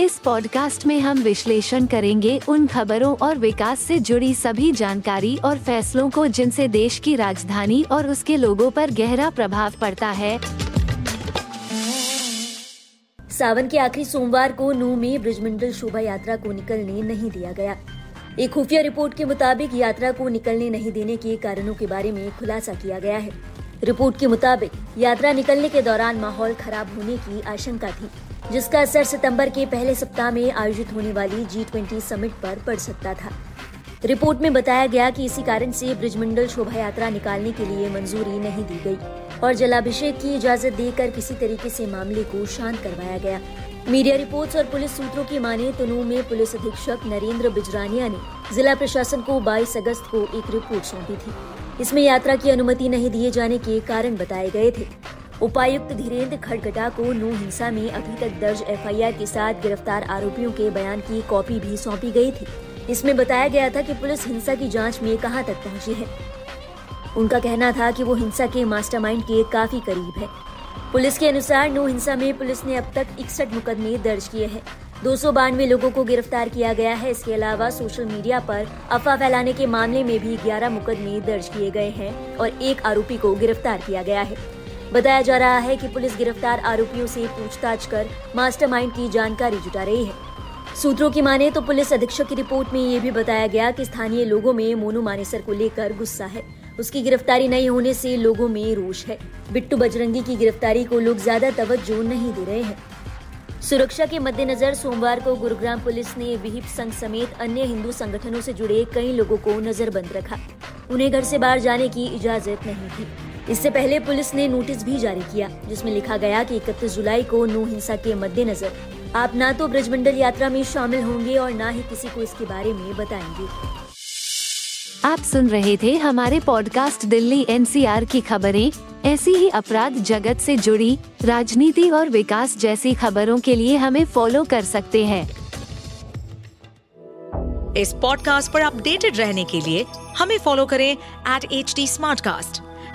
इस पॉडकास्ट में हम विश्लेषण करेंगे उन खबरों और विकास से जुड़ी सभी जानकारी और फैसलों को जिनसे देश की राजधानी और उसके लोगों पर गहरा प्रभाव पड़ता है। सावन के आखिरी सोमवार को नू में ब्रिजमंडल शोभा यात्रा को निकलने नहीं दिया गया। एक खुफिया रिपोर्ट के मुताबिक यात्रा को निकलने नहीं देने के कारणों के बारे में खुलासा किया गया है। रिपोर्ट के मुताबिक यात्रा निकलने के दौरान माहौल खराब होने की आशंका थी। जिसका असर सितंबर के पहले सप्ताह में आयोजित होने वाली जी ट्वेंटी समिट पर पड़ सकता था। रिपोर्ट में बताया गया कि इसी कारण से ब्रिजमंडल शोभा यात्रा निकालने के लिए मंजूरी नहीं दी गई और जलाभिषेक की इजाज़त देकर किसी तरीके से मामले को शांत करवाया गया। मीडिया रिपोर्ट्स और पुलिस सूत्रों की माने तो नू में पुलिस अधीक्षक नरेंद्र बिजरानिया ने जिला प्रशासन को 22 अगस्त को एक रिपोर्ट सौंपी थी। इसमें यात्रा की अनुमति नहीं दिए जाने के कारण बताए गए थे। उपायुक्त धीरेन्द्र खड़गटा को नू हिंसा में अभी तक दर्ज एफआईआर के साथ गिरफ़्तार आरोपियों के बयान की कॉपी भी सौंपी गई थी। इसमें बताया गया था कि पुलिस हिंसा की जाँच में कहाँ तक पहुँची है। उनका कहना था कि वो हिंसा के मास्टरमाइंड के काफ़ी करीब है। पुलिस के अनुसार नू हिंसा में पुलिस ने अब तक इकसठ मुकदमे दर्ज किए हैं। दो सौ बानवे लोगों को गिरफ़्तार किया गया है। इसके अलावा सोशल मीडिया पर अफवाह फैलाने के मामले में भी 11 मुकदमे दर्ज किए गए हैं और एक आरोपी को गिरफ़्तार किया गया है। बताया जा रहा है कि पुलिस गिरफ़्तार आरोपियों से पूछताछ कर मास्टरमाइंड की जानकारी जुटा रही है। सूत्रों की माने तो पुलिस अधीक्षक की रिपोर्ट में ये भी बताया गया कि स्थानीय लोगों में मोनू मानेसर को लेकर गुस्सा है। उसकी गिरफ्तारी नहीं होने से लोगों में रोष है। बिट्टू बजरंगी की गिरफ्तारी को लोग ज़्यादा तवज्जो नहीं दे रहे हैं। सुरक्षा के मद्देनजर सोमवार को गुरुग्राम पुलिस ने विहिप संघ समेत अन्य हिंदू संगठनों से जुड़े कई लोगों को नजरबंद रखा। उन्हें घर से बाहर जाने की इजाज़त नहीं थी। इससे पहले पुलिस ने नोटिस भी जारी किया जिसमें लिखा गया कि 31 जुलाई को नो हिंसा के मद्देनजर आप ना तो ब्रजमंडल यात्रा में शामिल होंगे और ना ही किसी को इसके बारे में बताएँगे। आप सुन रहे थे हमारे पॉडकास्ट दिल्ली एनसीआर की खबरें। ऐसी ही अपराध जगत से जुड़ी राजनीति और विकास जैसी खबरों के लिए हमें फॉलो कर सकते हैं। इस पॉडकास्ट पर अपडेटेड रहने के लिए हमें फॉलो करें एट एच